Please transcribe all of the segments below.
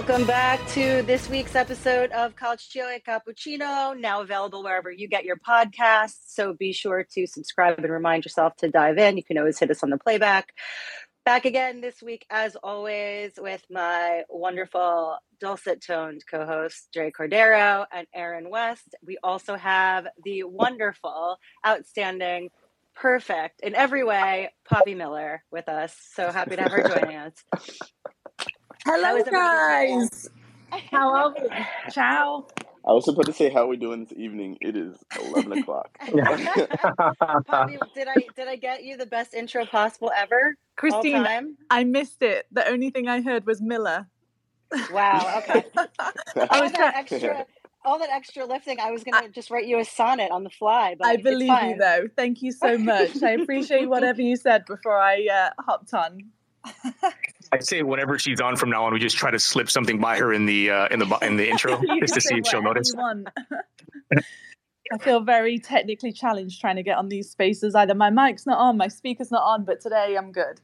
Welcome back to this week's episode of Calcio e Cappuccino, now available wherever you get your podcasts. So be sure to subscribe and remind yourself to dive in. You can always hit us on the playback. Back again this week, as always, with my wonderful dulcet toned co hosts, Dre Cordero and Aaron West. We also have the wonderful, outstanding, perfect in every way, Poppy Miller with us. So happy to have her joining us. How Hello, is everybody doing? guys. How are we? Ciao. I was supposed to say how are we doing this evening. It is eleven o'clock. Poppy, did I did I get you the best intro possible ever? All Christine. I missed it. The only thing I heard was Miller. Wow. Okay. I all was that extra, all that extra lifting. I was gonna just write you a sonnet on the fly, but I believe you, though. Thank you so much. I appreciate whatever you said before I uh, hopped on. I'd say whenever she's on from now on, we just try to slip something by her in the uh, in the in the intro just to see if she'll notice. you. I feel very technically challenged trying to get on these spaces. Either my mic's not on, my speaker's not on, but today I'm good.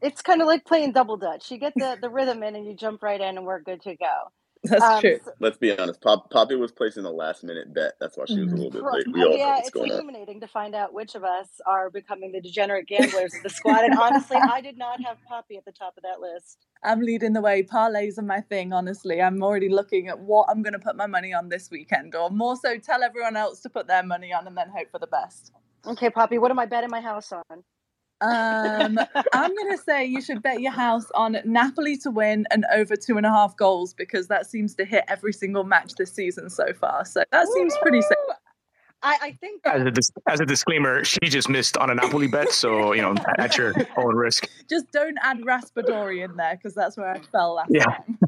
It's kind of like playing double dutch. You get the the rhythm in, and you jump right in, and we're good to go. That's Um, true. so- Let's be honest. Pop, Poppy was placing a last minute bet. That's why she was a little bit Right. late. We all know yeah, what's it's going on. illuminating to find out which of us are becoming the degenerate gamblers of the squad. And honestly, I did not have Poppy at the top of that list. I'm leading the way. Parlays are my thing, honestly. I'm already looking at what I'm going to put my money on this weekend, or more so, tell everyone else to put their money on and then hope for the best. Okay, Poppy, what am I betting my house on? Um, I'm going to say you should bet your house on Napoli to win and over two and a half goals because that seems to hit every single match this season so far. So that seems pretty safe. I, I think As a, dis- as a disclaimer, she just missed on a Napoli bet, so you know at your own risk. Just don't add Raspadori in there because that's where I fell last Yeah. time.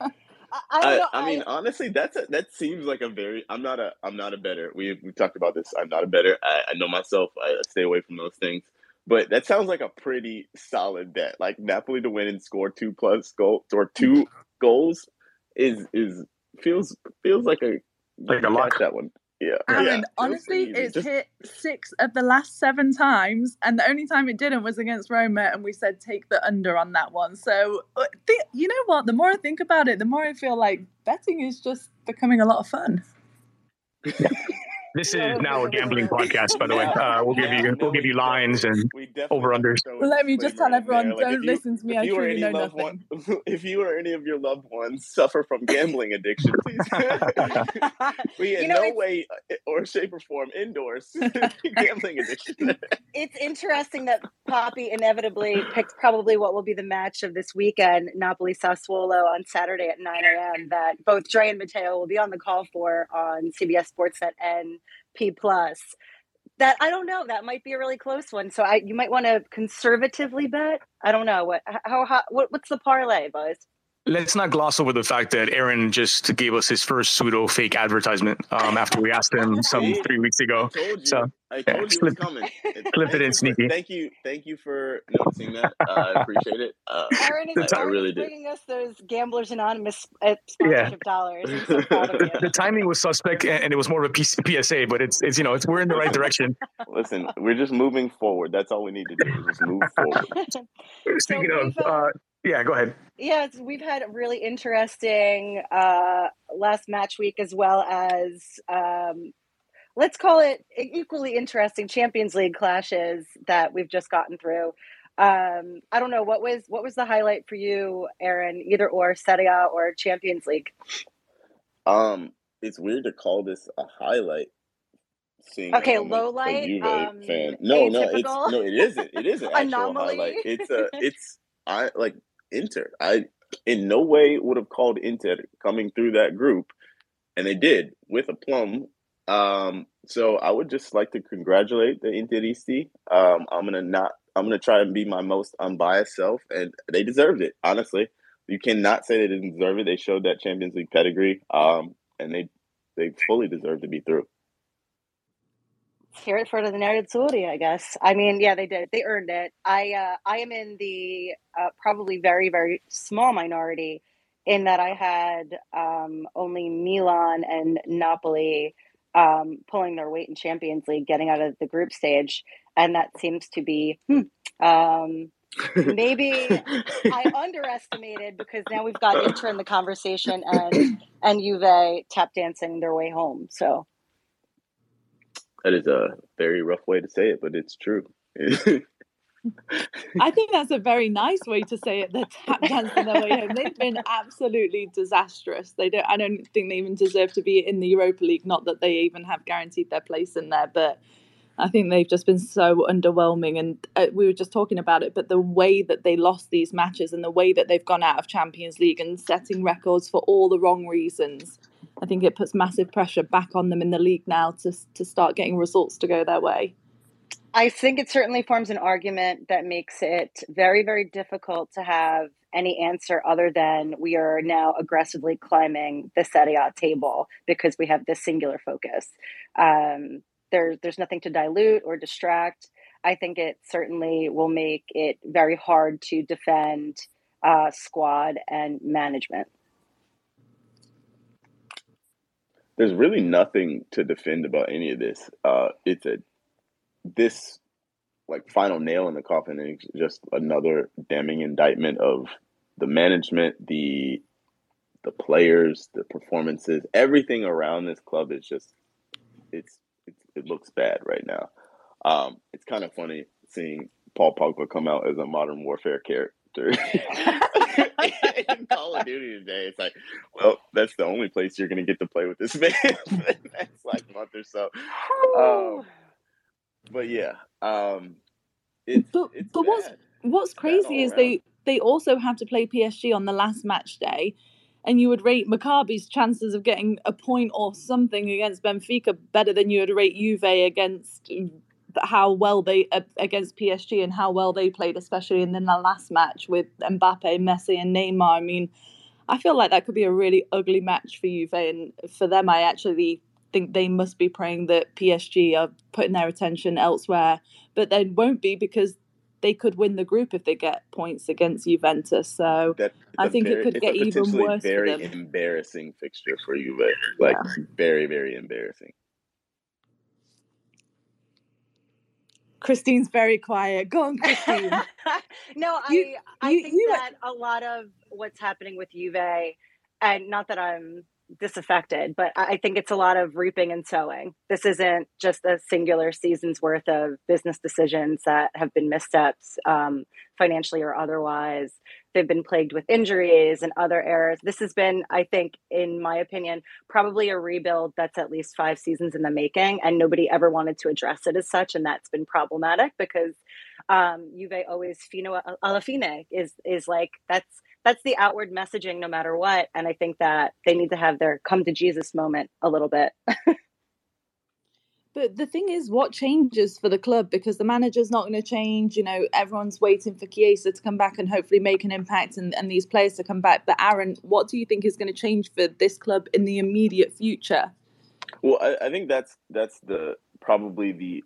I, I, I, I mean, honestly, that's a, that seems like a very. I'm not a. I'm not a better. We we talked about this. I'm not a better. I, I know myself. I stay away from those things. But that sounds like a pretty solid bet. Like Napoli to win and score two plus goals or two goals is is feels feels like a Like a you lock. That one. Yeah. Aaron, yeah. Honestly, it's Just- hit six of the last seven times, and the only time it didn't was against Roma, and we said take the under on that one. So, uh, th- you know what? The more I think about it, the more I feel like betting is just becoming a lot of fun. This is now a gambling podcast, by the way. Uh, we'll give you we'll give you lines and over-unders. Let me just tell everyone. Like, don't you- listen to me. I truly know nothing. one, if you or any of your loved ones suffer from gambling addiction, please, we in You know, no way uh, or shape or form endorse gambling addiction. it's interesting that Poppy inevitably picked probably what will be the match of this weekend, Napoli Sassuolo on Saturday at 9 a.m. That both Dre and Matteo will be on the call for on CBS Sportsnet and P Plus. That I don't know. That might be a really close one. So I, you might want to conservatively bet. I don't know what how, how what, what's the parlay, Buzz? Let's not gloss over the fact that Aaron just gave us his first pseudo fake advertisement um, after we asked him some three weeks I ago. told you. So, I told you it slip- was coming. slip it in you for- sneaky. Thank you. Thank you for noticing that. Uh, I appreciate it. Uh, Aaron is, The I really is did. bringing us those Gamblers Anonymous uh, sponsorship dollars. So The, the timing was suspect, and and it was more of a PS- PSA, but it's it's you know it's we're in the right direction. Listen, we're just moving forward. That's all we need to do. Is just move forward. Speaking So of, we've, uh, uh, yeah, go ahead. Yes, we've had a really interesting uh, last match week as well as um, let's call it equally interesting Champions League clashes that we've just gotten through. Um, I don't know what was what was the highlight for you, Aaron, either or Serie A or Champions League. Um, it's weird to call this a highlight seeing. Okay, I'm low a, light. a Juve um, fan. No, no, it's no, it isn't. It isn't actual Anomaly. highlight. It's a, it's I like Inter. I in no way would have called Inter coming through that group, and they did with a plum. Um, so I would just like to congratulate the Interisti. Um, I'm gonna not. I'm gonna try and be my most unbiased self, and they deserved it. Honestly, you cannot say they didn't deserve it. They showed that Champions League pedigree, um, and they they fully deserve to be through. It for the Nerazzurri, I guess. I mean, yeah, they did. They earned it. I uh, I am in the uh, probably very very small minority in that I had um, only Milan and Napoli um, pulling their weight in Champions League, getting out of the group stage, and that seems to be hmm, um, maybe I underestimated because now we've got Inter in the conversation and and Juve tap dancing their way home. So That is a very rough way to say it, but it's true. I think that's a very nice way to say it. They're tap dancing their way home. They've been absolutely disastrous. They don't. I don't think they even deserve to be in the Europa League. Not that they even have guaranteed their place in there, but I think they've just been so underwhelming. And uh, we were just talking about it, but the way that they lost these matches and the way that they've gone out of Champions League and setting records for all the wrong reasons, I think it puts massive pressure back on them in the league now to to start getting results to go their way. I think it certainly forms an argument that makes it very, very difficult to have any answer other than we are now aggressively climbing the Serie A table because we have this singular focus. Um, there, there's nothing to dilute or distract. I think it certainly will make it very hard to defend uh, squad and management. There's really nothing to defend about any of this. Uh, it's a this like final nail in the coffin and it's just another damning indictment of the management, the the players, the performances, everything around this club is just it's, it's it looks bad right now. Um, it's kind of funny seeing Paul Pogba come out as a modern warfare character in Call of Duty today. It's like, well, that's the only place you're going to get to play with this man for the next like month or so. Um, but yeah, um, it's But- it's but what's-. What's crazy is around. they they also have to play PSG on the last match day, and you would rate Maccabi's chances of getting a point or something against Benfica better than you would rate Juve against how well they uh, against PSG and how well they played, especially in the last match with Mbappe, Messi, and Neymar. I mean, I feel like that could be a really ugly match for Juve, and for them, I actually think they must be praying that PSG are putting their attention elsewhere, but they won't be because they could win the group if they get points against Juventus. So That I think it could get even worse Very embarrassing fixture for Juve. Like very, very embarrassing. Christine's very quiet. Go on, Christine. no, You- I I you- think you- that a lot of what's happening with Juve, and not that I'm disaffected, but I think it's a lot of reaping and sowing. This isn't just a singular season's worth of business decisions that have been missteps, um, financially or otherwise. They've been plagued with injuries and other errors. This has been, I think, in my opinion, probably a rebuild that's at least five seasons in the making, and nobody ever wanted to address it as such, and that's been problematic because um, Juve always fino alla fine is is like that's that's the outward messaging no matter what, and I think that they need to have their come to Jesus moment a little bit. But the thing is, what changes for the club? Because the manager's not going to change. You know, everyone's waiting for Chiesa to come back and hopefully make an impact and, and these players to come back. But Aaron, what do you think is going to change for this club in the immediate future? Well, I, I think that's that's the probably the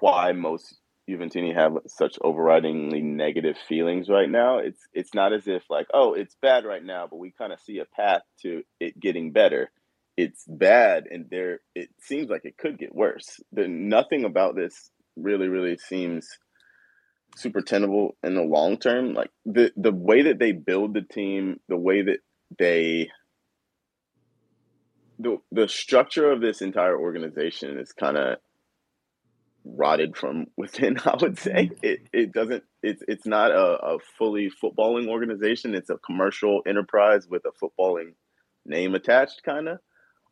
why most Juventini have such overridingly negative feelings right now. It's it's not as if like, oh, it's bad right now, but we kind of see a path to it getting better. It's bad, and there it seems like it could get worse. There, nothing about this really, really seems super tenable in the long term. Like the the way that they build the team, the way that they the the structure of this entire organization is kind of rotted from within. I would say it it doesn't it's it's not a, a fully footballing organization. It's a commercial enterprise with a footballing name attached, kind of.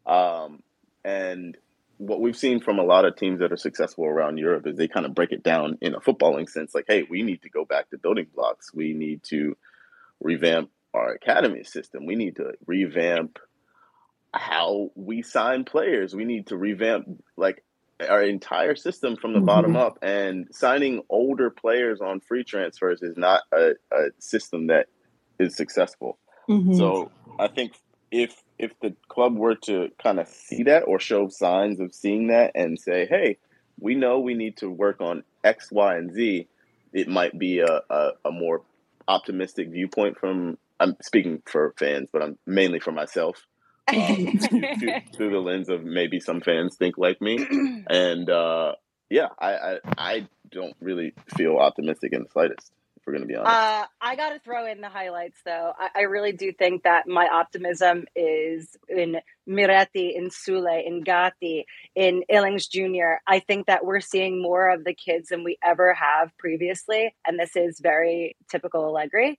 Um, and what we've seen from a lot of teams that are successful around Europe is they kind of break it down in a footballing sense. Like, hey, we need to go back to building blocks. We need to revamp our academy system. We need to revamp how we sign players. We need to revamp like our entire system from the mm-hmm. bottom up. And signing older players on free transfers is not a, a system that is successful. Mm-hmm. So I think if if the club were to kind of see that or show signs of seeing that and say, hey, we know we need to work on X, Y, and Z, it might be a, a, a more optimistic viewpoint from I'm speaking for fans, but I'm mainly for myself. Through, through, the lens of maybe some fans think like me, and uh, yeah, I, I, I don't really feel optimistic in the slightest. If we're going to be honest, uh, I got to throw in the highlights though. I, I, really do think that my optimism is in Miretti, in Soulé, in Gatti, in Illings Jr. I think that we're seeing more of the kids than we ever have previously, and this is very typical Allegri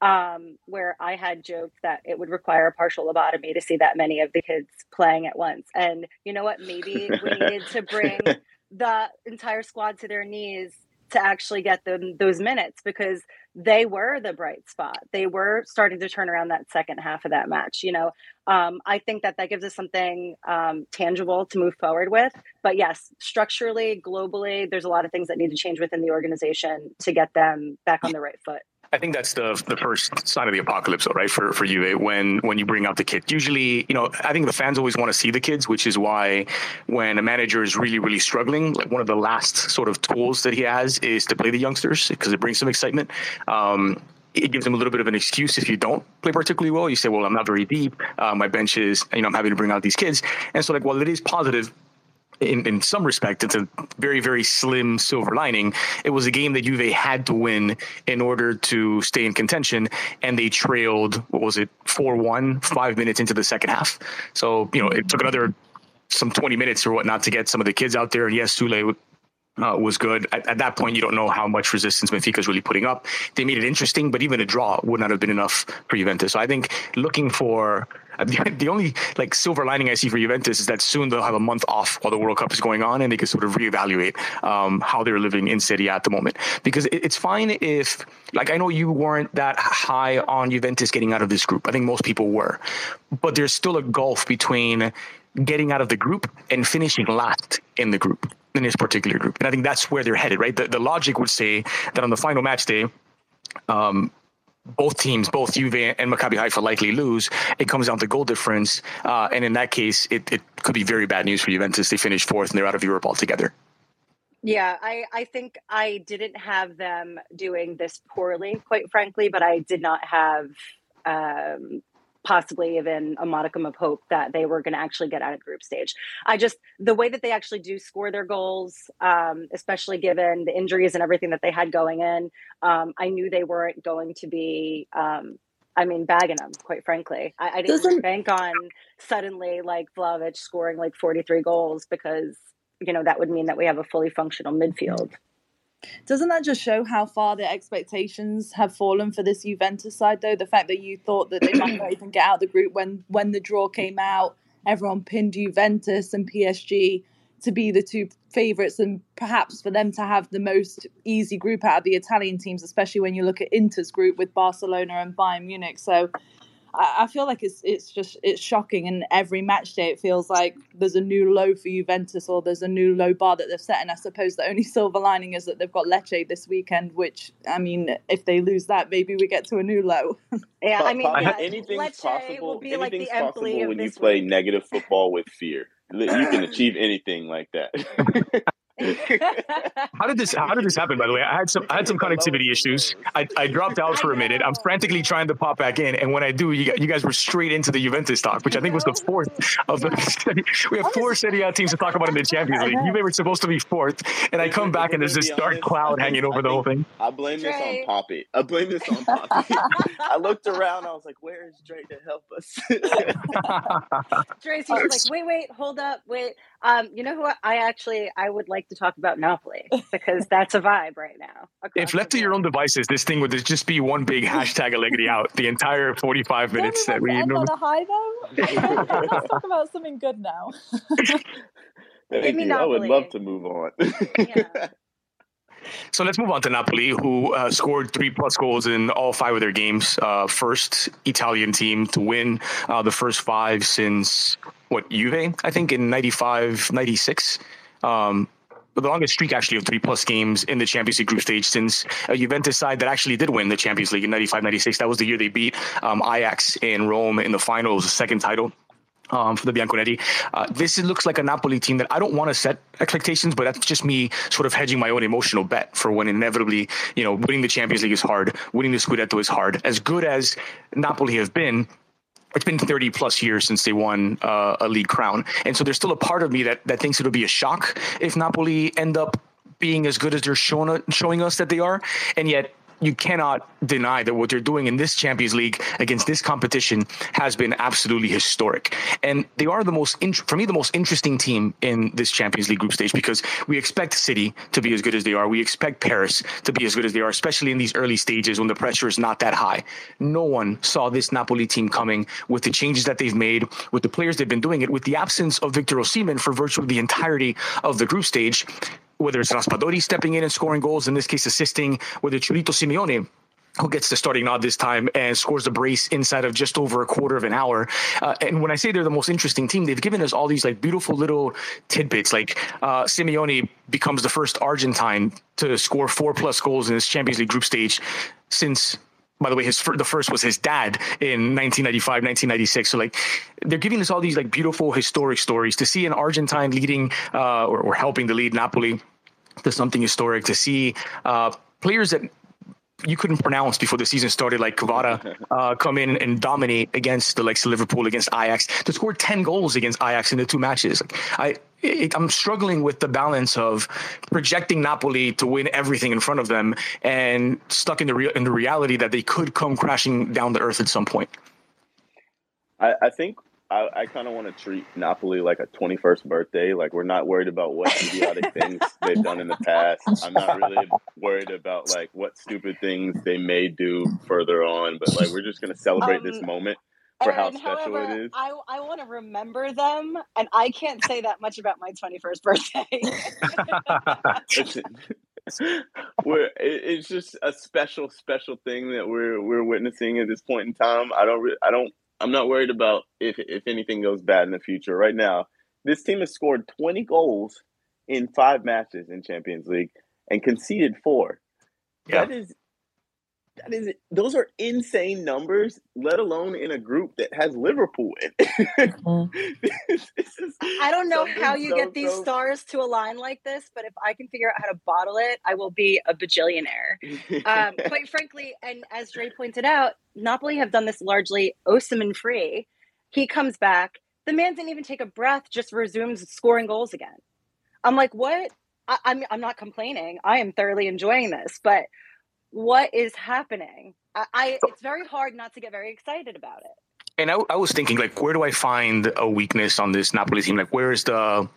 um, where I had joked that it would require a partial lobotomy to see that many of the kids playing at once. And you know what? Maybe we needed to bring the entire squad to their knees to actually get them those minutes because they were the bright spot. They were starting to turn around that second half of that match. You know, um, I think that that gives us something um, tangible to move forward with. But yes, structurally, globally, there's a lot of things that need to change within the organization to get them back on the right foot. I think that's the the first sign of the apocalypse, right? For for you, when when you bring out the kids. Usually, you know, I think the fans always want to see the kids, which is why when a manager is really really struggling, like one of the last sort of tools that he has is to play the youngsters because it brings some excitement. Um, it gives them a little bit of an excuse if you don't play particularly well. You say, "Well, I'm not very deep. Uh, my bench is, you know, I'm having to bring out these kids," and so like, while it is positive in, in some respect, it's a very, very slim silver lining. It was a game that Juve had to win in order to stay in contention, and they trailed, what was it, 4 1, five minutes into the second half. So, you know, it took another some 20 minutes or whatnot to get some of the kids out there. And yes, Soulé uh, was good. At, at, that point, you don't know how much resistance Benfica is really putting up. They made it interesting, but even a draw would not have been enough for Juventus. So I think looking for the, only like silver lining I see for Juventus is that soon they'll have a month off while the World Cup is going on, and they can sort of reevaluate um, how they're living in Serie A at the moment. Because it, it's fine if, like, I know you weren't that high on Juventus getting out of this group. I think most people were, but there's still a gulf between getting out of the group and finishing last in the group in this particular group. And I think that's where they're headed, right? The, the logic would say that on the final match day, um, both teams, both Juve and Maccabi Haifa likely lose. It comes down to goal difference. Uh, and in that case, it, it could be very bad news for Juventus. They finish fourth and they're out of Europe altogether. Yeah, I, I think I didn't have them doing this poorly, quite frankly, but I did not have um, possibly even a modicum of hope that they were going to actually get out of group stage. I just the way that they actually do score their goals, um, especially given the injuries and everything that they had going in, um, I knew they weren't going to be. Um, I mean, bagging them, quite frankly. I, I didn't Doesn't... bank on suddenly like Vlahovic scoring like 43 goals because, you know, that would mean that we have a fully functional midfield. Doesn't that just show how far the expectations have fallen for this Juventus side, though? The fact that you thought that they might not even get out of the group when when the draw came out, everyone pinned Juventus and PSG to be the two favourites, and perhaps for them to have the most easy group out of the Italian teams, especially when you look at Inter's group with Barcelona and Bayern Munich. So I, feel like it's it's just it's shocking. And every match day, it feels like there's a new low for Juventus, or there's a new low bar that they've set. And I suppose the only silver lining is that they've got Lecce this weekend. Which I mean, if they lose that, maybe we get to a new low. yeah, I mean, yeah, anything's Lecce possible. Anything's like possible when you play week. negative football with fear. You can achieve anything like that. how did this how did this happen by the way? I had some i had some connectivity issues. I, I dropped out for a minute. I'm frantically trying to pop back in and when i do you, you guys were straight into the juventus talk which i think was the fourth of the we have four Serie A teams to talk about in the champions league. You were supposed to be fourth and i come back and there's this dark cloud hanging over the whole thing. I blame this on poppy. I blame this on poppy. I looked around. I was like where is Dre to help us? Dre's like wait wait hold up wait. Um, you know who I actually I would like to talk about Napoli because that's a vibe right now. If left to your own devices, this thing would just be one big hashtag Allegri out the entire forty-five minutes that we. End on a high though. Let's talk about something good now. Thank you. I would love to move on. yeah. So let's move on to Napoli, who uh, scored three plus goals in all five of their games. Uh, first Italian team to win uh, the first five since what Juve, I think, in 95, 96. Um, the longest streak actually of three plus games in the Champions League group stage since a Juventus side that actually did win the Champions League in 95 96. That was the year they beat um, Ajax in Rome in the finals, the second title um, for the Bianconeri. Uh, this looks like a Napoli team that I don't want to set expectations, but that's just me sort of hedging my own emotional bet for when inevitably, you know, winning the Champions League is hard, winning the Scudetto is hard. As good as Napoli have been, it's been 30 plus years since they won uh, a league crown. And so there's still a part of me that, that thinks it'll be a shock if Napoli end up being as good as they're showing, showing us that they are. And yet you cannot deny that what they're doing in this Champions League against this competition has been absolutely historic. And they are the most, for me, the most interesting team in this Champions League group stage because we expect City to be as good as they are. We expect Paris to be as good as they are, especially in these early stages when the pressure is not that high. No one saw this Napoli team coming with the changes that they've made, with the players they've been doing it, with the absence of Victor Osimhen for virtually the entirety of the group stage whether it's Raspadori stepping in and scoring goals, in this case assisting, whether Cholito Simeone who gets the starting nod this time and scores the brace inside of just over a quarter of an hour. Uh, and when I say they're the most interesting team, they've given us all these like beautiful little tidbits. Like uh, Simeone becomes the first Argentine to score four plus goals in this Champions League group stage since by the way, his the first was his dad in 1995, 1996. So like, they're giving us all these like beautiful historic stories to see an Argentine leading uh, or, or helping to lead Napoli to something historic. To see uh, players that you couldn't pronounce before the season started, like Kvara, uh, come in and dominate against the likes of Liverpool, against Ajax, to score 10 goals against Ajax in the two matches. Like, I, it, I'm struggling with the balance of projecting Napoli to win everything in front of them and stuck in the real in the reality that they could come crashing down the earth at some point. I, I think I, I kind of want to treat Napoli like a 21st birthday. Like we're not worried about what idiotic things they've done in the past. I'm not really worried about like what stupid things they may do further on, but like we're just gonna celebrate um, this moment for how special however, it is. I, I want to remember them, and I can't say that much about my 21st birthday. it's, we're, it's just a special, special thing that we're we're witnessing at this point in time. I don't, I don't, I'm not worried about if if anything goes bad in the future. Right now, this team has scored 20 goals in five matches in Champions League and conceded four. Yeah. That is that is those are insane numbers, let alone in a group that has Liverpool in it. mm-hmm. I don't know how you so, get these so... stars to align like this, but if I can figure out how to bottle it, I will be a bajillionaire. um, quite frankly, and as Dre pointed out, Napoli have done this largely Osimhen free. He comes back. The man didn't even take a breath, just resumes scoring goals again. I'm like, what? I, I'm I'm not complaining. I am thoroughly enjoying this, but what is happening? I, I it's very hard not to get very excited about it. And I, I was thinking, like, where do I find a weakness on this Napoli team? Like, where is the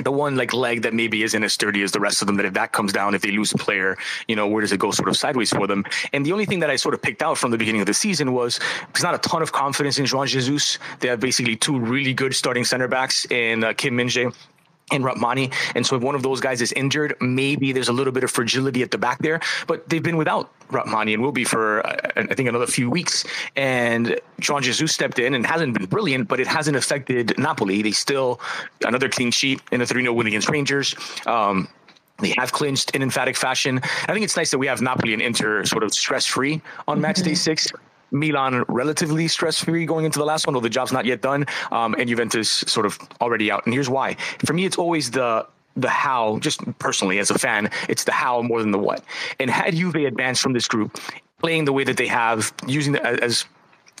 the one like leg that maybe isn't as sturdy as the rest of them that if that comes down if they lose a player you know where does it go sort of sideways for them and the only thing that i sort of picked out from the beginning of the season was there's not a ton of confidence in Juan Jesus they have basically two really good starting center backs in uh, Kim Min-jae and Rrahmani. And so if one of those guys is injured, maybe there's a little bit of fragility at the back there. But they've been without Rrahmani and will be for, uh, I think, another few weeks. And Juan Jesus stepped in and hasn't been brilliant, but it hasn't affected Napoli. They still, another clean sheet in a 3 0 win against Rangers. Um, they have clinched in emphatic fashion. I think it's nice that we have Napoli and Inter sort of stress free on match day six. Milan relatively stress free going into the last one, though the job's not yet done, um, and Juventus sort of already out. And here's why. For me, it's always the the how, just personally as a fan, it's the how more than the what. And had Juve advanced from this group, playing the way that they have, using the, as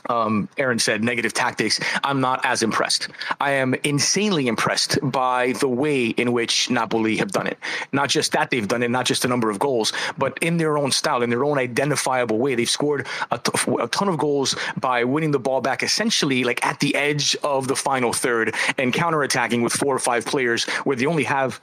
um, Aaron said, negative tactics, I'm not as impressed. I am insanely impressed by the way in which Napoli have done it. Not just that they've done it, not just a number of goals, but in their own style, in their own identifiable way. They've scored a, t- a ton of goals by winning the ball back essentially like at the edge of the final third and counterattacking with four or five players where they only have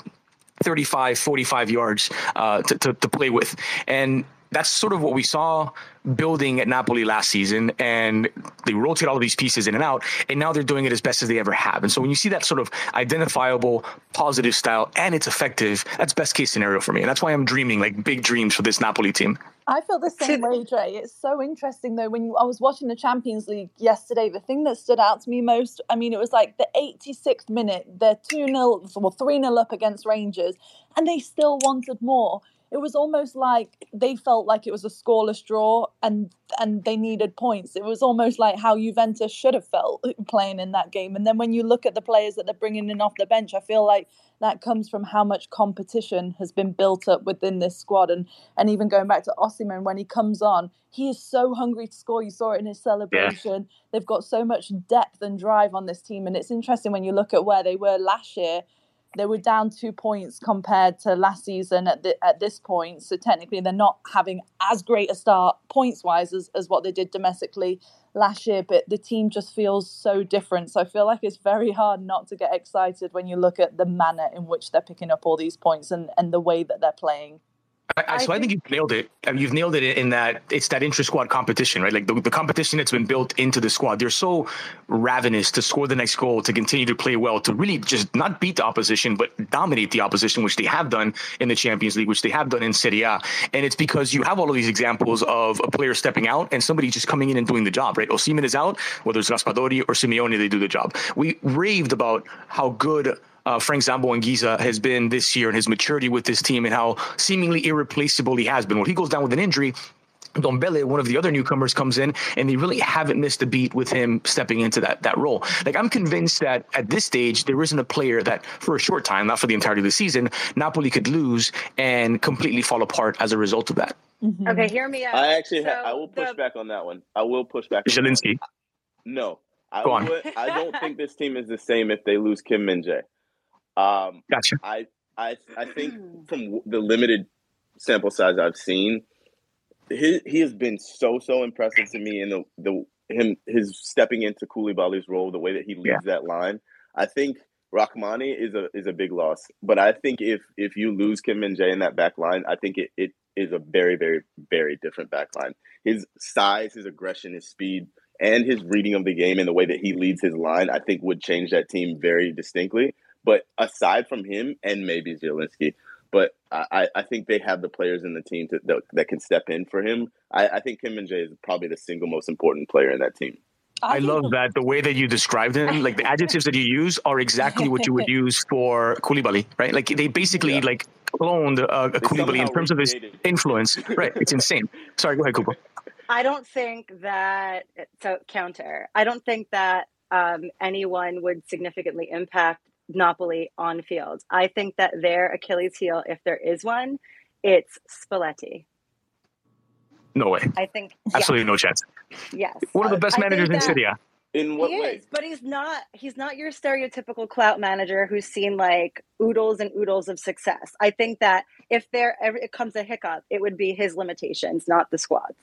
35, 45 yards uh, to, to, to play with. And that's sort of what we saw building at Napoli last season and they rotate all of these pieces in and out and now they're doing it as best as they ever have. And so when you see that sort of identifiable positive style and it's effective, that's best case scenario for me. And that's why I'm dreaming like big dreams for this Napoli team. I feel the same way, Dre. It's so interesting though. When I was watching the Champions League yesterday, the thing that stood out to me most, I mean, it was like the 86th minute, they're 2 0, well, 3 0 up against Rangers, and they still wanted more it was almost like they felt like it was a scoreless draw and and they needed points. It was almost like how Juventus should have felt playing in that game. And then when you look at the players that they're bringing in off the bench, I feel like that comes from how much competition has been built up within this squad. And and even going back to Osimhen, when he comes on, he is so hungry to score. You saw it in his celebration. Yeah. They've got so much depth and drive on this team. And it's interesting when you look at where they were last year they were down two points compared to last season at the, at this point. So technically, they're not having as great a start points wise as, as what they did domestically last year. But the team just feels so different. So I feel like it's very hard not to get excited when you look at the manner in which they're picking up all these points and, and the way that they're playing. I, I, so I think, you've nailed it. I mean, you've nailed it in that it's that intra squad competition, right? Like the, the competition that's been built into the squad. They're so ravenous to score the next goal, to continue to play well, to really just not beat the opposition, but dominate the opposition, which they have done in the Champions League, which they have done in Serie A. And it's because you have all of these examples of a player stepping out and somebody just coming in and doing the job, right? Osimhen is out, whether it's Raspadori or Simeone, they do the job. We raved about how good uh, Frank Zambo Anguissa has been this year and his maturity with this team and how seemingly irreplaceable he has been. When he goes down with an injury, Ndombele, one of the other newcomers, comes in, and they really haven't missed a beat with him stepping into that that role. Like I'm convinced that at this stage there isn't a player that, for a short time, not for the entirety of the season, Napoli could lose and completely fall apart as a result of that. Mm-hmm. Okay, hear me out. I actually, so I will push the... back on that one. I will push back. Zielinski. No, I, Go on. Would, I don't think this team is the same if they lose Kim Min-jae. Um, gotcha. I, I, I think from the limited sample size I've seen, he, he has been so so impressive to me in the the him his stepping into Koulibaly's role, the way that he leads yeah. that line. I think Rrahmani is a is a big loss, but I think if if you lose Kim Min-jae in that back line, I think it, it is a very very very different back line. His size, his aggression, his speed, and his reading of the game and the way that he leads his line, I think would change that team very distinctly. But aside from him and maybe Zielinski, but I, I think they have the players in the team to, that, that can step in for him. I, I think Kim Min-jae is probably the single most important player in that team. I, I love that the way that you described him, like the adjectives that you use are exactly what you would use for Koulibaly, right? Like they basically yeah. like cloned uh, a Koulibaly in terms of his influence. right, it's insane. Sorry, go ahead, Cupo. I don't think that so counter. I don't think that um, anyone would significantly impact Napoli on field. I think that their Achilles heel, if there is one, it's Spalletti. No way. I think absolutely no chance. Yes, one of the best managers in Serie In what he way? Is, but he's not. He's not your stereotypical clout manager who's seen like oodles and oodles of success. I think that if there ever it comes a hiccup, it would be his limitations, not the squad's.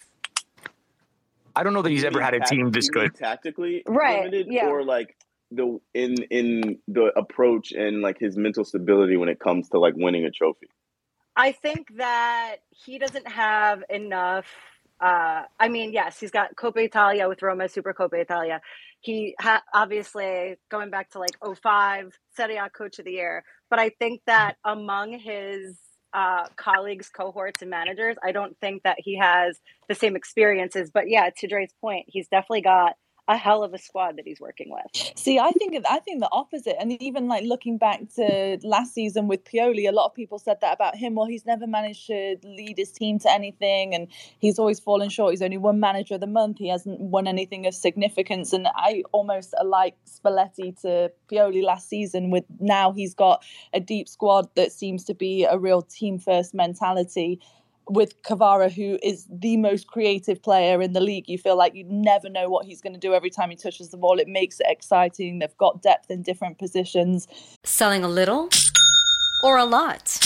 I don't know that he's ever had a team this good. Tactically, right? Limited, yeah. Or like the in in the approach and like his mental stability when it comes to like winning a trophy? I think that he doesn't have enough. Uh, I mean, yes, he's got Coppa Italia with Roma, Super Coppa Italia. He ha- obviously going back to like 05, Serie A Coach of the Year. But I think that among his uh, colleagues, cohorts, and managers, I don't think that he has the same experiences. But yeah, to Dre's point, he's definitely got a hell of a squad that he's working with. See, I think I think the opposite. And even like looking back to last season with Pioli, a lot of people said that about him. Well, he's never managed to lead his team to anything, and he's always fallen short. He's only won manager of the month. He hasn't won anything of significance. And I almost like Spalletti to Pioli last season. With now he's got a deep squad that seems to be a real team first mentality with Kvara, who is the most creative player in the league, you feel like you never know what he's going to do every time he touches the ball. It makes it exciting. They've got depth in different positions. Selling a little or a lot?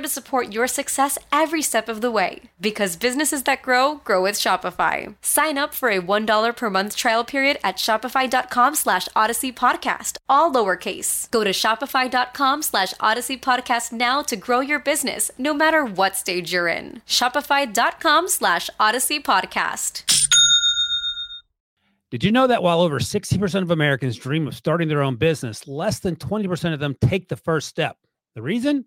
to support your success every step of the way. Because businesses that grow, grow with Shopify. Sign up for a $1 per month trial period at shopify.com slash odyssey podcast, all lowercase. Go to shopify.com slash odyssey podcast now to grow your business, no matter what stage you're in. Shopify.com slash odyssey podcast. Did you know that while over 60% of Americans dream of starting their own business, less than 20% of them take the first step? The reason?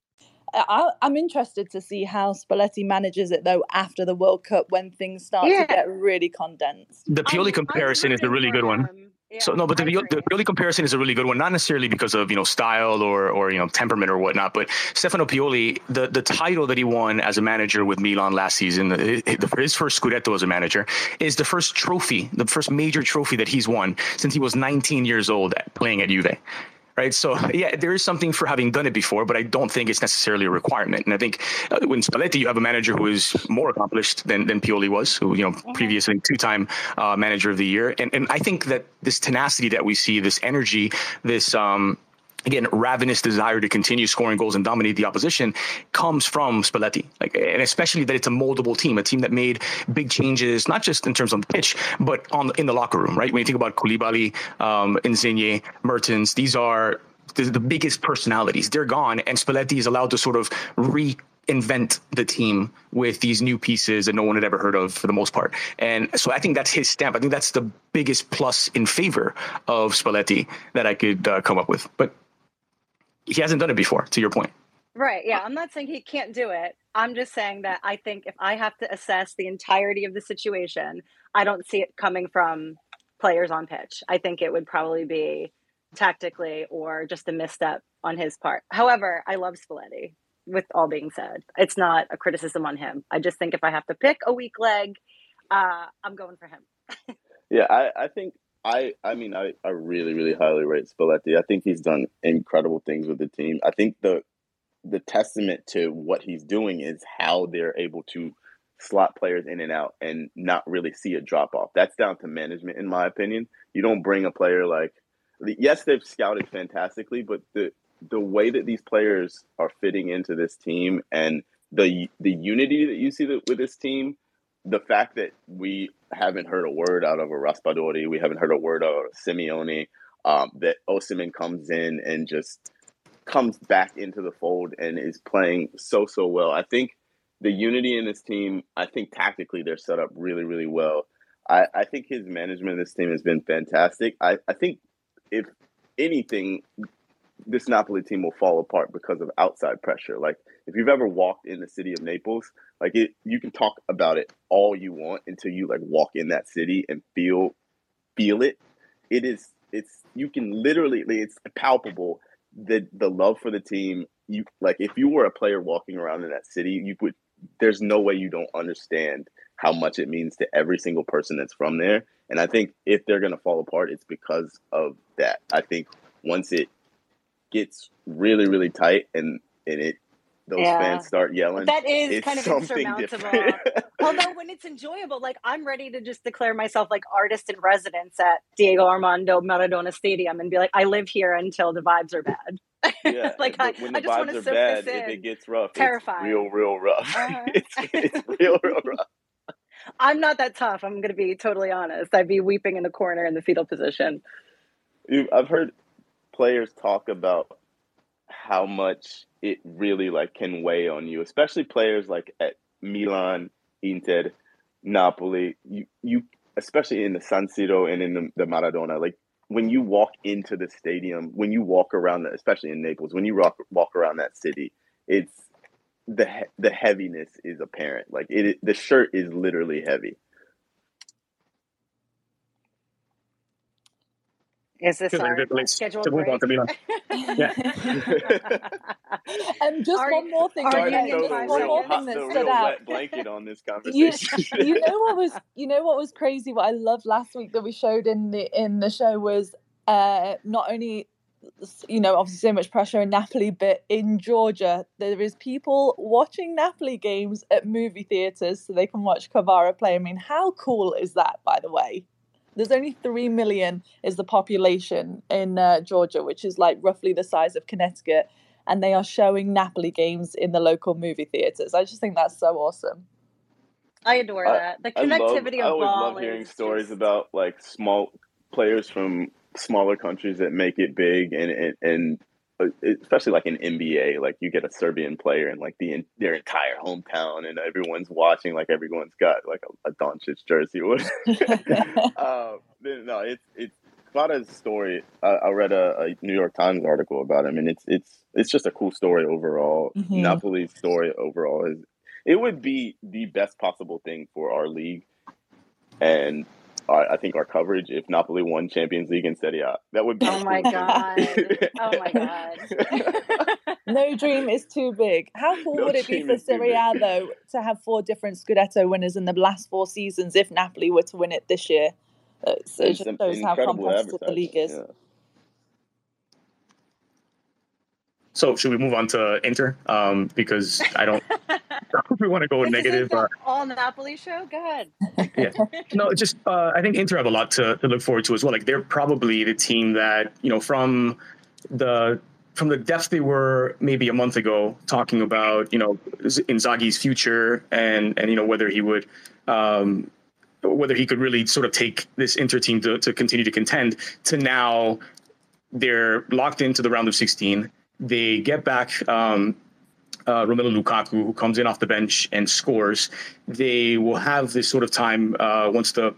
I, am interested to see how Spalletti manages it though after the World Cup when things start Yeah. to get really condensed. The Pioli I'm- comparison I'm is a really good one. him. Yeah, So no, but the, Pioli- the Pioli comparison is a really good one, not necessarily because of you know style or or you know temperament or whatnot, but Stefano Pioli, the the title that he won as a manager with Milan last season, the- his first Scudetto as a manager, is the first trophy, the first major trophy that he's won since he was 19 years old playing at Juve. Right, so yeah, there is something for having done it before, but I don't think it's necessarily a requirement. And I think uh, when Spalletti, you have a manager who is more accomplished than, than Pioli was, who you know previously two-time uh, manager of the year. And and I think that this tenacity that we see, this energy, this um, again ravenous desire to continue scoring goals and dominate the opposition comes from Spalletti. Like and especially that it's a moldable team, a team that made big changes, not just in terms of the pitch, but on in the locker room. Right when you think about Koulibaly, um, Insigne, Mertens, these are the, the biggest personalities. They're gone, and Spalletti is allowed to sort of reinvent the team with these new pieces that no one had ever heard of for the most part. And so I think that's his stamp. I think that's the biggest plus in favor of Spalletti that I could uh, come up with. But he hasn't done it before, to your point. Right. Yeah. I'm not saying he can't do it. I'm just saying that I think if I have to assess the entirety of the situation, I don't see it coming from players on pitch. I think it would probably be tactically or just a misstep on his part. However, I love Spalletti. With all being said, it's not a criticism on him. I just think if I have to pick a weak leg, uh, I'm going for him. Yeah, I, I think I I mean I, I really, really highly rate Spalletti. I think he's done incredible things with the team. I think the the testament to what he's doing is how they're able to slot players in and out and not really see a drop off. That's down to management in my opinion. You don't bring a player like yes, they've scouted fantastically, but the the way that these players are fitting into this team and the the unity that you see with this team, the fact that we haven't heard a word out of a Raspadori, we haven't heard a word out of Simeone, um, that Osimhen comes in and just comes back into the fold and is playing so so well. I think the unity in this team, I think tactically they're set up really really well. I, I think his management of this team has been fantastic. I, I think if anything, this Napoli team will fall apart because of outside pressure. Like if you've ever walked in the city of Naples, like it, you can talk about it all you want until you like walk in that city and feel feel it. It is it's you can literally it's palpable the the love for the team. You like if you were a player walking around in that city, you would. There's no way you don't understand how much it means to every single person that's from there. And I think if they're going to fall apart, it's because of that. I think once it gets really, really tight and and it those yeah. fans start yelling. That is kind of insurmountable. Although when it's enjoyable, like I'm ready to just declare myself like artist in residence at Diego Armando Maradona Stadium and be like, I live here until the vibes are bad. Yeah, like I, when the I just vibes are bad, if it gets rough, terrifying, real, real rough. Uh-huh. it's, it's real, real rough. I'm not that tough. I'm going to be totally honest. I'd be weeping in the corner in the fetal position. I've heard players talk about how much it really like can weigh on you, especially players like at Milan, Inter, Napoli. You you especially in the San Siro and in the, the Maradona, like when you walk into the stadium, when you walk around, the, especially in Naples, when you walk walk around that city, it's the the heaviness is apparent. Like it, the shirt is literally heavy. Is this our scheduled to move on to yeah. and just Are, one more thing. Are just one more thing that stood out. Blanket on this conversation. You, you know what was you know what was crazy? What I loved last week that we showed in the in the show was uh, not only you know, obviously so much pressure in Napoli, but in Georgia, there is people watching Napoli games at movie theaters so they can watch Kvara play. I mean, how cool is that, by the way? There's only 3 million is the population in uh, Georgia, which is like roughly the size of Connecticut. And they are showing Napoli games in the local movie theaters. I just think that's so awesome. I adore that. The connectivity I love, of I always love hearing stories just... about like small players from smaller countries that make it big and and, and especially like in NBA, like you get a Serbian player and like the their entire hometown and everyone's watching, like everyone's got like a, a Doncic jersey. uh, no, it's it's Kvara's story. I, I read a, a, New York Times article about him, and it's it's it's just a cool story overall. Mm-hmm. Napoli's story overall is it would be the best possible thing for our league, and I think our coverage if Napoli won Champions League in Serie A. That would be. Oh my god! oh my god! no dream is too big. How cool no would it be for Serie A though to have four different Scudetto winners in the last four seasons if Napoli were to win it this year? It's, it just shows how competitive the league is. Yeah. So should we move on to Inter? Um, because I don't. we want to go negative. Uh, all Napoli show. Go ahead. yeah. No, just uh, I think Inter have a lot to, to look forward to as well. Like they're probably the team that you know from the from the depths they were maybe a month ago, talking about you know Inzaghi's future and and you know whether he would. Um, whether he could really sort of take this Inter team to, to continue to contend to now they're locked into the round of 16 they get back um, uh, Romelu Lukaku, who comes in off the bench and scores. They will have this sort of time uh, once the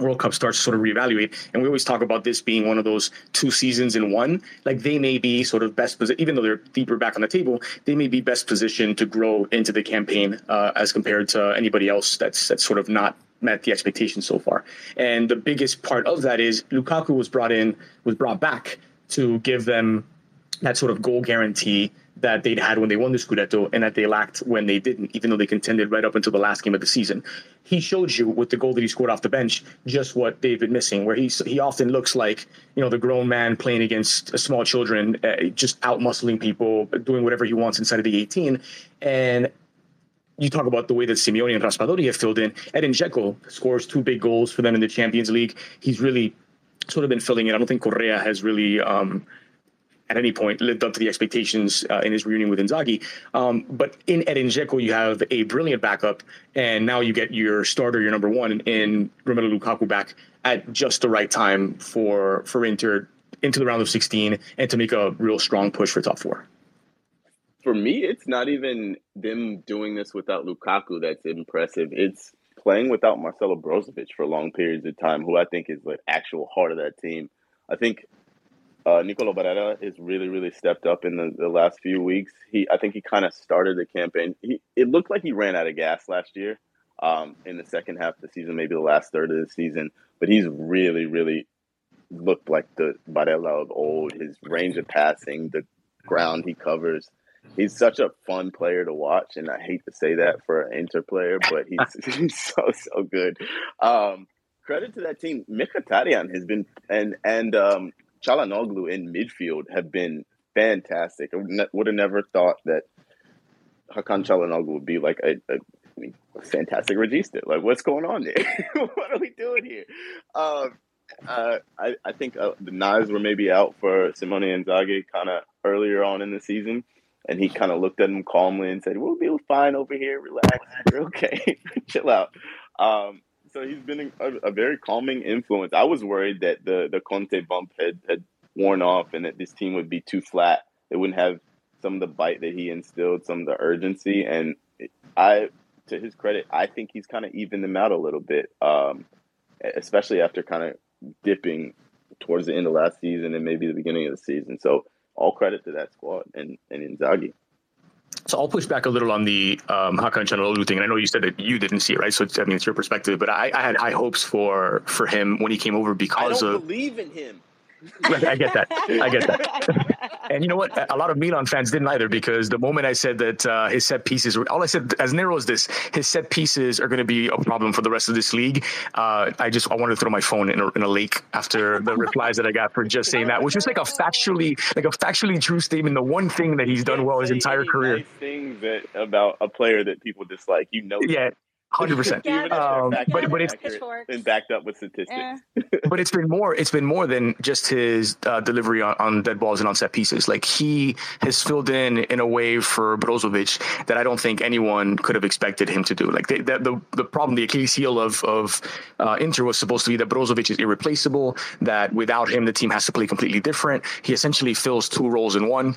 World Cup starts to sort of reevaluate. And we always talk about this being one of those two seasons in one. Like they may be sort of best position, even though they're deeper back on the table, they may be best positioned to grow into the campaign uh, as compared to anybody else that's that's sort of not met the expectations so far. And the biggest part of that is Lukaku was brought in, was brought back to give them that sort of goal guarantee that they'd had when they won the Scudetto and that they lacked when they didn't, even though they contended right up until the last game of the season. He showed you with the goal that he scored off the bench just what they've been missing, where he's, he often looks like, you know, the grown man playing against small children, uh, just out muscling people, doing whatever he wants inside of the 18. And you talk about the way that Simeone and Raspadori have filled in. Edin Dzeko scores two big goals for them in the Champions League. He's really sort of been filling in. I don't think Correa has really um, – at any point lived up to the expectations uh, in his reunion with Inzaghi. Um, but in Edin Dzeko, you have a brilliant backup, and now you get your starter, your number one, in Romelu Lukaku back at just the right time for for Inter into the round of 16 and to make a real strong push for top four. For me, it's not even them doing this without Lukaku that's impressive. It's playing without Marcelo Brozovic for long periods of time, who I think is the actual heart of that team. I think uh, Nicolo Barella is really, really stepped up in the, the last few weeks. He, I think he kind of started the campaign. He, it looked like he ran out of gas last year um, in the second half of the season, maybe the last third of the season. But he's really, really looked like the Barella of old. His range of passing, the ground he covers. He's such a fun player to watch, and I hate to say that for an Inter player, but he's, he's so so good. Um, credit to that team. Mkhitaryan has been and and um, Calhanoglu in midfield have been fantastic. I would have never thought that Hakan Calhanoglu would be like a, a, a fantastic regista. Like, what's going on there? what are we doing here? Um, uh, I, I think uh, the knives were maybe out for Simone Inzaghi kind of earlier on in the season. And he kind of looked at him calmly and said, "We'll be fine over here. Relax. We're okay. Chill out." Um, so he's been a, a, very calming influence. I was worried that the the Conte bump had had worn off and that this team would be too flat. It wouldn't have some of the bite that he instilled, some of the urgency, and I, to his credit, I think he's kind of evened them out a little bit, um, especially after kind of dipping towards the end of last season and maybe the beginning of the season. So all credit to that squad and and Inzaghi. So I'll push back a little on the um, Hakan thing. And I know you said that you didn't see it, right? So I mean, it's your perspective. But I, I had high hopes for for him when he came over because I don't of believe in him. I get that. I get that. and you know what? A lot of Milan fans didn't either because the moment I said that uh, his set pieces, were, all I said as narrow as this, his set pieces are going to be a problem for the rest of this league. Uh, I just I wanted to throw my phone in a, in a lake after the replies that I got for just saying that, which was like a factually like a factually true statement. The one thing that he's done well his entire career. Nice things that about a player that people dislike, you know. Yeah, hundred percent. Um, but but it's been backed up with statistics. Eh. but it's been more. It's been more than just his uh, delivery on, on, dead balls and on set pieces. Like he has filled in in a way for Brozovic that I don't think anyone could have expected him to do. Like the the, the problem, the Achilles heel of of uh, Inter was supposed to be that Brozovic is irreplaceable. That without him, the team has to play completely different. He essentially fills two roles in one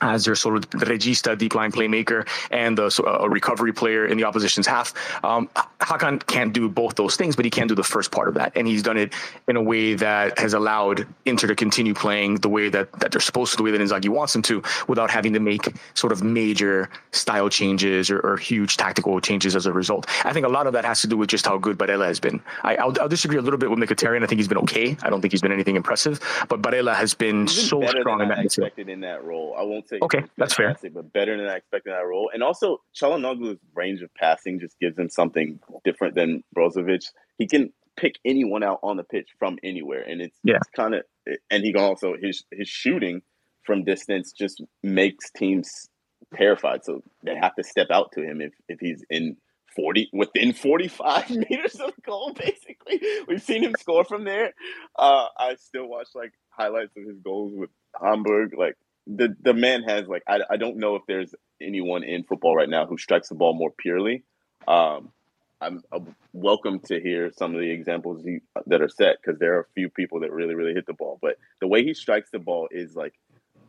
as their sort of regista deep line playmaker and a, a recovery player in the opposition's half. Um, Hakan can't do both those things, but he can do the first part of that, and he's done it in a way that has allowed Inter to continue playing the way that, that they're supposed to, the way that Inzaghi wants them to, without having to make sort of major style changes or, or huge tactical changes as a result. I think a lot of that has to do with just how good Barella has been. I, will disagree a little bit with Mkhitaryan. I think he's been okay. I don't think he's been anything impressive, but Barella has been, been so strong in that. Expected in that role. I won't say okay, that's fair, but better than I expected in that role. And also, Calhanoglu's range of passing just gives him something different than Brozovic. He can pick anyone out on the pitch from anywhere, and it's, yeah. it's kind of. And he can also his his shooting from distance just makes teams terrified. So they have to step out to him if if he's in 40 within 45 meters of goal basically we've seen him score from there uh i still watch like highlights of his goals with hamburg like the the man has like I, I don't know if there's anyone in football right now who strikes the ball more purely. Um, I'm, I'm, welcome to hear some of the examples he, that are set because there are a few people that really really hit the ball. But the way he strikes the ball is like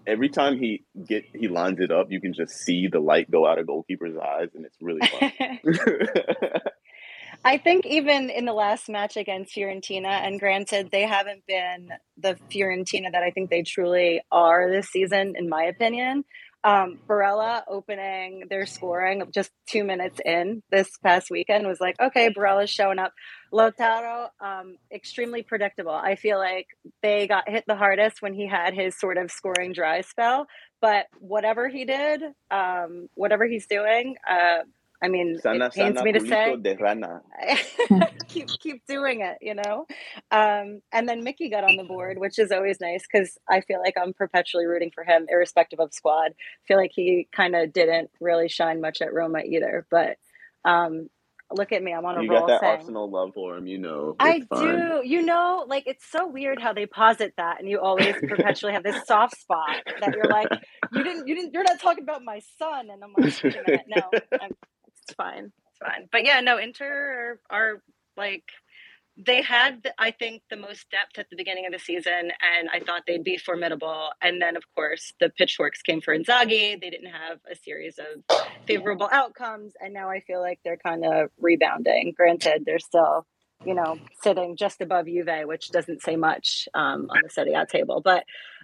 every time he get he lines it up, you can just see the light go out of goalkeeper's eyes, and it's really fun. I think even in the last match against Fiorentina, and granted, they haven't been the Fiorentina that I think they truly are this season, in my opinion. Um, Barella opening their scoring just two minutes in this past weekend was like, okay, Barella's showing up. Lautaro, um, extremely predictable. I feel like they got hit the hardest when he had his sort of scoring dry spell. But whatever he did, um, whatever he's doing, uh, I mean, sana, it pains me to say, keep keep doing it, you know. Um, and then Mickey got on the board, which is always nice because I feel like I'm perpetually rooting for him, irrespective of squad. I feel like he kind of didn't really shine much at Roma either, but um, look at me, I'm on a you roll. You got that saying, Arsenal love for him, you know. I fine. do. You know, like it's so weird how they posit that, and you always perpetually have this soft spot that you're like, you didn't, you didn't, you're not talking about my son, and I'm like, wait a minute, no. I'm, it's fine. It's fine. But yeah, no, Inter are, are like they had I think the most depth at the beginning of the season, and I thought they'd be formidable. And then, of course, the pitchforks came for Inzaghi. They didn't have a series of favorable outcomes, and now I feel like they're kind of rebounding. Granted, they're still you know sitting just above Juve, which doesn't say much um, on the Serie A table, but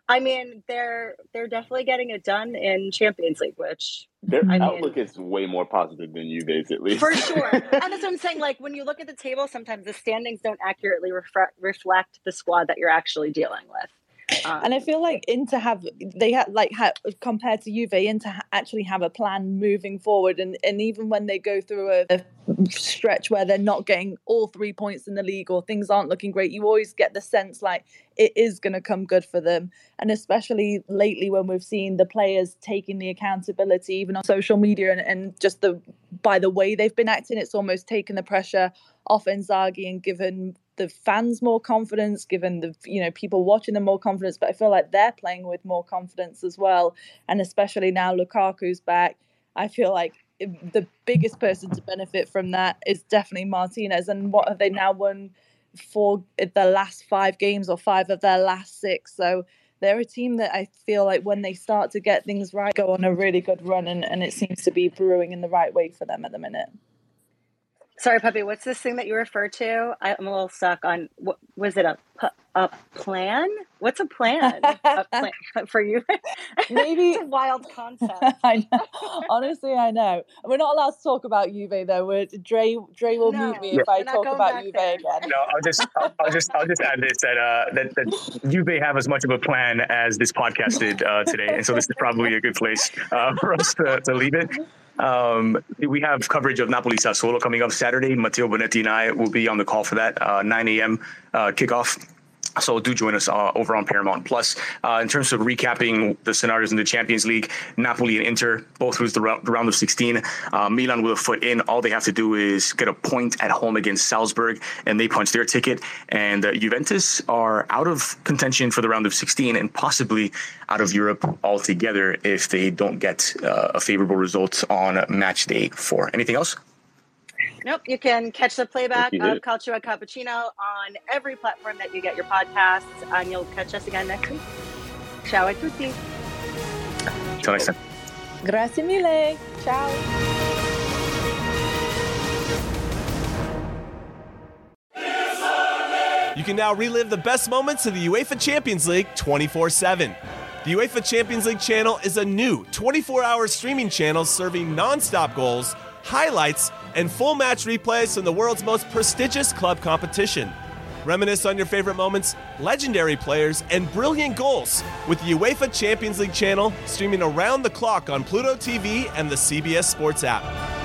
I mean, they're they're definitely getting it done in Champions League, which their I outlook mean, is way more positive than you guys, at least. for sure. and that's what I'm saying. Like when you look at the table, sometimes the standings don't accurately refre- reflect the squad that you're actually dealing with. Um, And I feel like Inter have they had like ha- compared to Juve, Inter ha- actually have a plan moving forward, and and even when they go through a, a stretch where they're not getting all three points in the league or things aren't looking great, you always get the sense like it is going to come good for them. And especially lately when we've seen the players taking the accountability, even on social media, and, and just the by the way they've been acting, it's almost taken the pressure off Inzaghi and given the fans more confidence, given the you know people watching them more confidence. But I feel like they're playing with more confidence as well, and especially now Lukaku's back, I feel like the biggest person to benefit from that is definitely Martinez. And what have they now won? For the last five games or five of their last six. So they're a team that I feel like when they start to get things right, go on a really good run, and, and it seems to be brewing in the right way for them at the minute. Sorry, Poppy. What's this thing that you refer to? I, I'm a little stuck on. What was it? A a plan? What's a plan? a plan for you? Maybe- it's a wild concept. I know. Honestly, I know. We're not allowed to talk about Juve though. We're, Dre Dre will No, mute me if I talk about back Juve there. again. No, I'll just I'll, I'll just I'll just add this that uh that, that you may have as much of a plan as this podcast did uh, today, and so this is probably a good place uh, for us to, to leave it. Um, we have coverage of Napoli Sassuolo coming up Saturday. Matteo Bonetti and I will be on the call for that uh, 9 a.m. Uh, kickoff. So do join us uh, over on Paramount Plus. Uh, in terms of recapping the scenarios in the Champions League, Napoli and Inter both lose the, rou- the round of 16. Uh, Milan with a foot in. All they have to do is get a point at home against Salzburg, and they punch their ticket. And uh, Juventus are out of contention for the round of 16 and possibly out of Europe altogether if they don't get uh, a favorable result on match day four. Anything else? Nope. You can catch the playback of it. Calcio Cappuccino on every platform that you get your podcasts, and you'll catch us again next week. Ciao a tutti. Until next time. Grazie mille. Ciao. You can now relive the best moments of the UEFA Champions League 24 7. The UEFA Champions League channel is a new 24 hour streaming channel serving non stop goals, highlights, and full match replays from the world's most prestigious club competition. Reminisce on your favorite moments, legendary players, and brilliant goals with the UEFA Champions League channel streaming around the clock on Pluto TV and the CBS Sports app.